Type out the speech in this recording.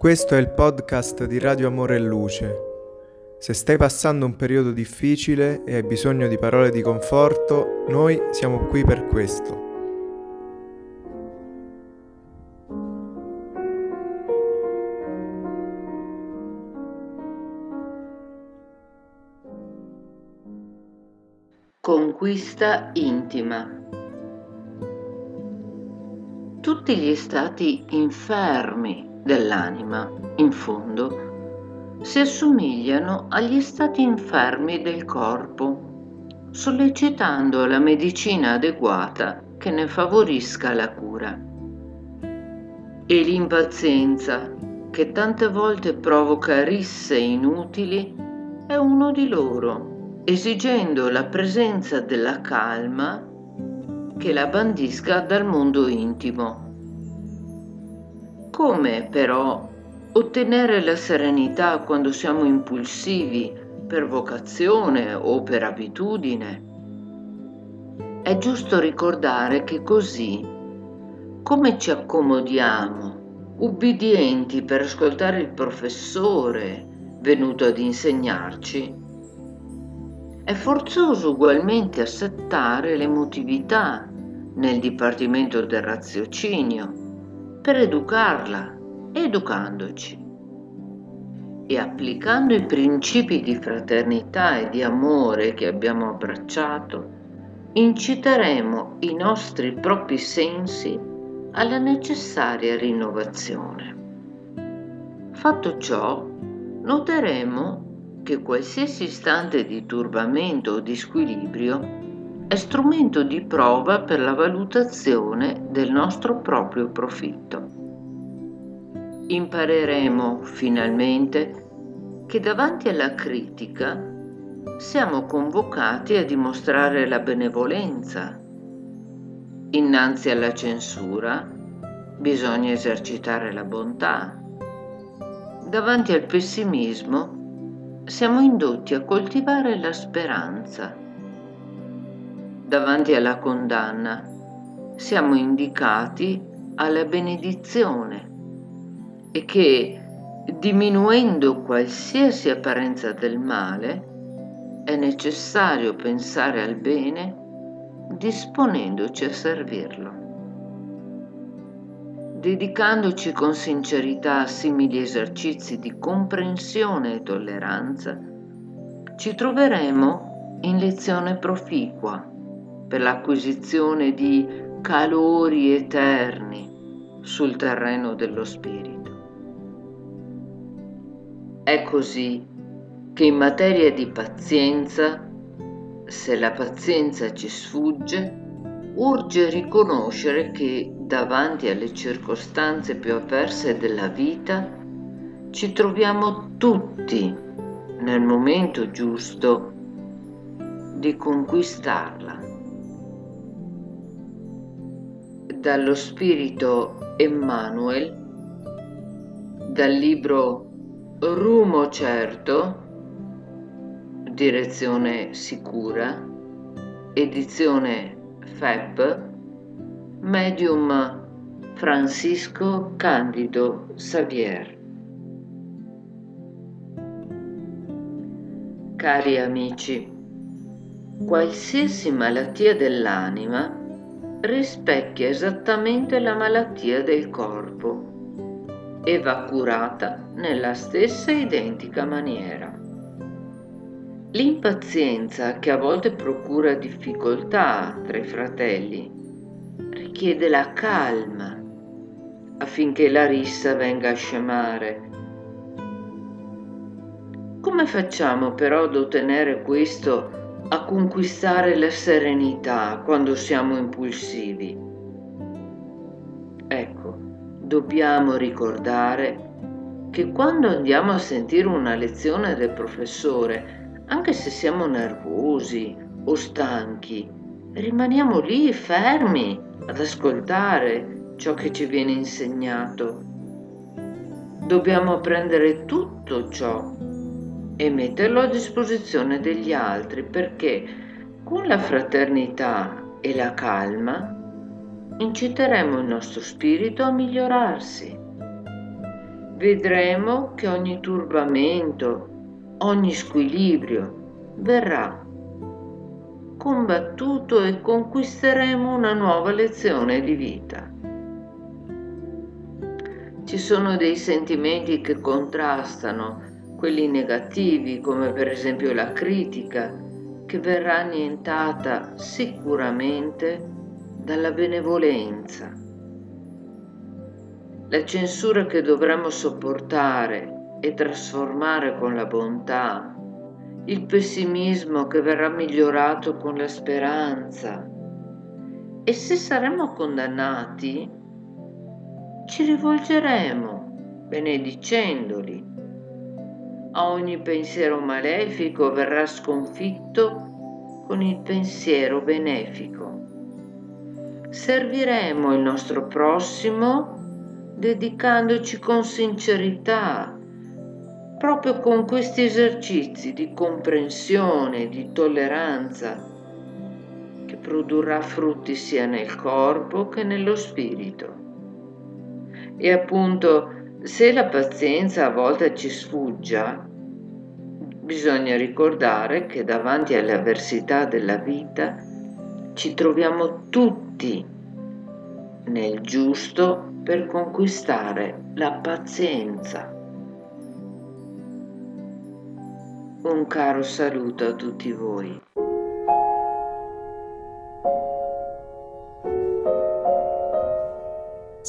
Questo è il podcast di Radio Amore e Luce. Se stai passando un periodo difficile e hai bisogno di parole di conforto, noi siamo qui per questo. Conquista intima. Tutti gli stati infermi dell'anima, in fondo, si assomigliano agli stati infermi del corpo, sollecitando la medicina adeguata che ne favorisca la cura. E l'impazienza, che tante volte provoca risse inutili, è uno di loro, esigendo la presenza della calma che la bandisca dal mondo intimo. Come però ottenere la serenità quando siamo impulsivi per vocazione o per abitudine? È giusto ricordare che così, come ci accomodiamo, ubbidienti per ascoltare il professore venuto ad insegnarci, è forzoso ugualmente accettare l'emotività nel dipartimento del raziocinio per educarla, educandoci. E applicando i principi di fraternità e di amore che abbiamo abbracciato, inciteremo i nostri propri sensi alla necessaria rinnovazione. Fatto ciò, noteremo che qualsiasi istante di turbamento o di squilibrio è strumento di prova per la valutazione del nostro proprio profitto. Impareremo finalmente che davanti alla critica siamo convocati a dimostrare la benevolenza. Innanzi alla censura bisogna esercitare la bontà. Davanti al pessimismo siamo indotti a coltivare la speranza davanti alla condanna, siamo indicati alla benedizione e che, diminuendo qualsiasi apparenza del male, è necessario pensare al bene disponendoci a servirlo. Dedicandoci con sincerità a simili esercizi di comprensione e tolleranza, ci troveremo in lezione proficua per l'acquisizione di calori eterni sul terreno dello spirito. È così che in materia di pazienza, se la pazienza ci sfugge, urge riconoscere che davanti alle circostanze più avverse della vita ci troviamo tutti nel momento giusto di conquistarla. Dallo spirito Emmanuel, dal libro Rumo certo, direzione sicura, edizione FEP, medium Francisco Candido Xavier. Cari amici, qualsiasi malattia dell'anima rispecchia esattamente la malattia del corpo e va curata nella stessa identica maniera. L'impazienza che a volte procura difficoltà tra i fratelli richiede la calma affinché la rissa venga a scemare. Come facciamo però ad ottenere questo a conquistare la serenità quando siamo impulsivi. Ecco, dobbiamo ricordare che quando andiamo a sentire una lezione del professore, anche se siamo nervosi o stanchi, rimaniamo lì fermi ad ascoltare ciò che ci viene insegnato. Dobbiamo apprendere tutto ciò e metterlo a disposizione degli altri perché con la fraternità e la calma inciteremo il nostro spirito a migliorarsi. vedremo che ogni turbamento, ogni squilibrio verrà combattuto e conquisteremo una nuova lezione di vita. Ci sono dei sentimenti che contrastano, quelli negativi come per esempio la critica, che verrà annientata sicuramente dalla benevolenza. La censura che dovremo sopportare e trasformare con la bontà, il pessimismo che verrà migliorato con la speranza. E se saremo condannati, ci rivolgeremo benedicendoli. Ogni pensiero malefico verrà sconfitto con il pensiero benefico. Serviremo il nostro prossimo dedicandoci con sincerità proprio con questi esercizi di comprensione, di tolleranza, che produrrà frutti sia nel corpo che nello spirito. E appunto, se la pazienza a volte ci sfuggia, bisogna ricordare che davanti alle avversità della vita ci troviamo tutti nel giusto per conquistare la pazienza. Un caro saluto a tutti voi.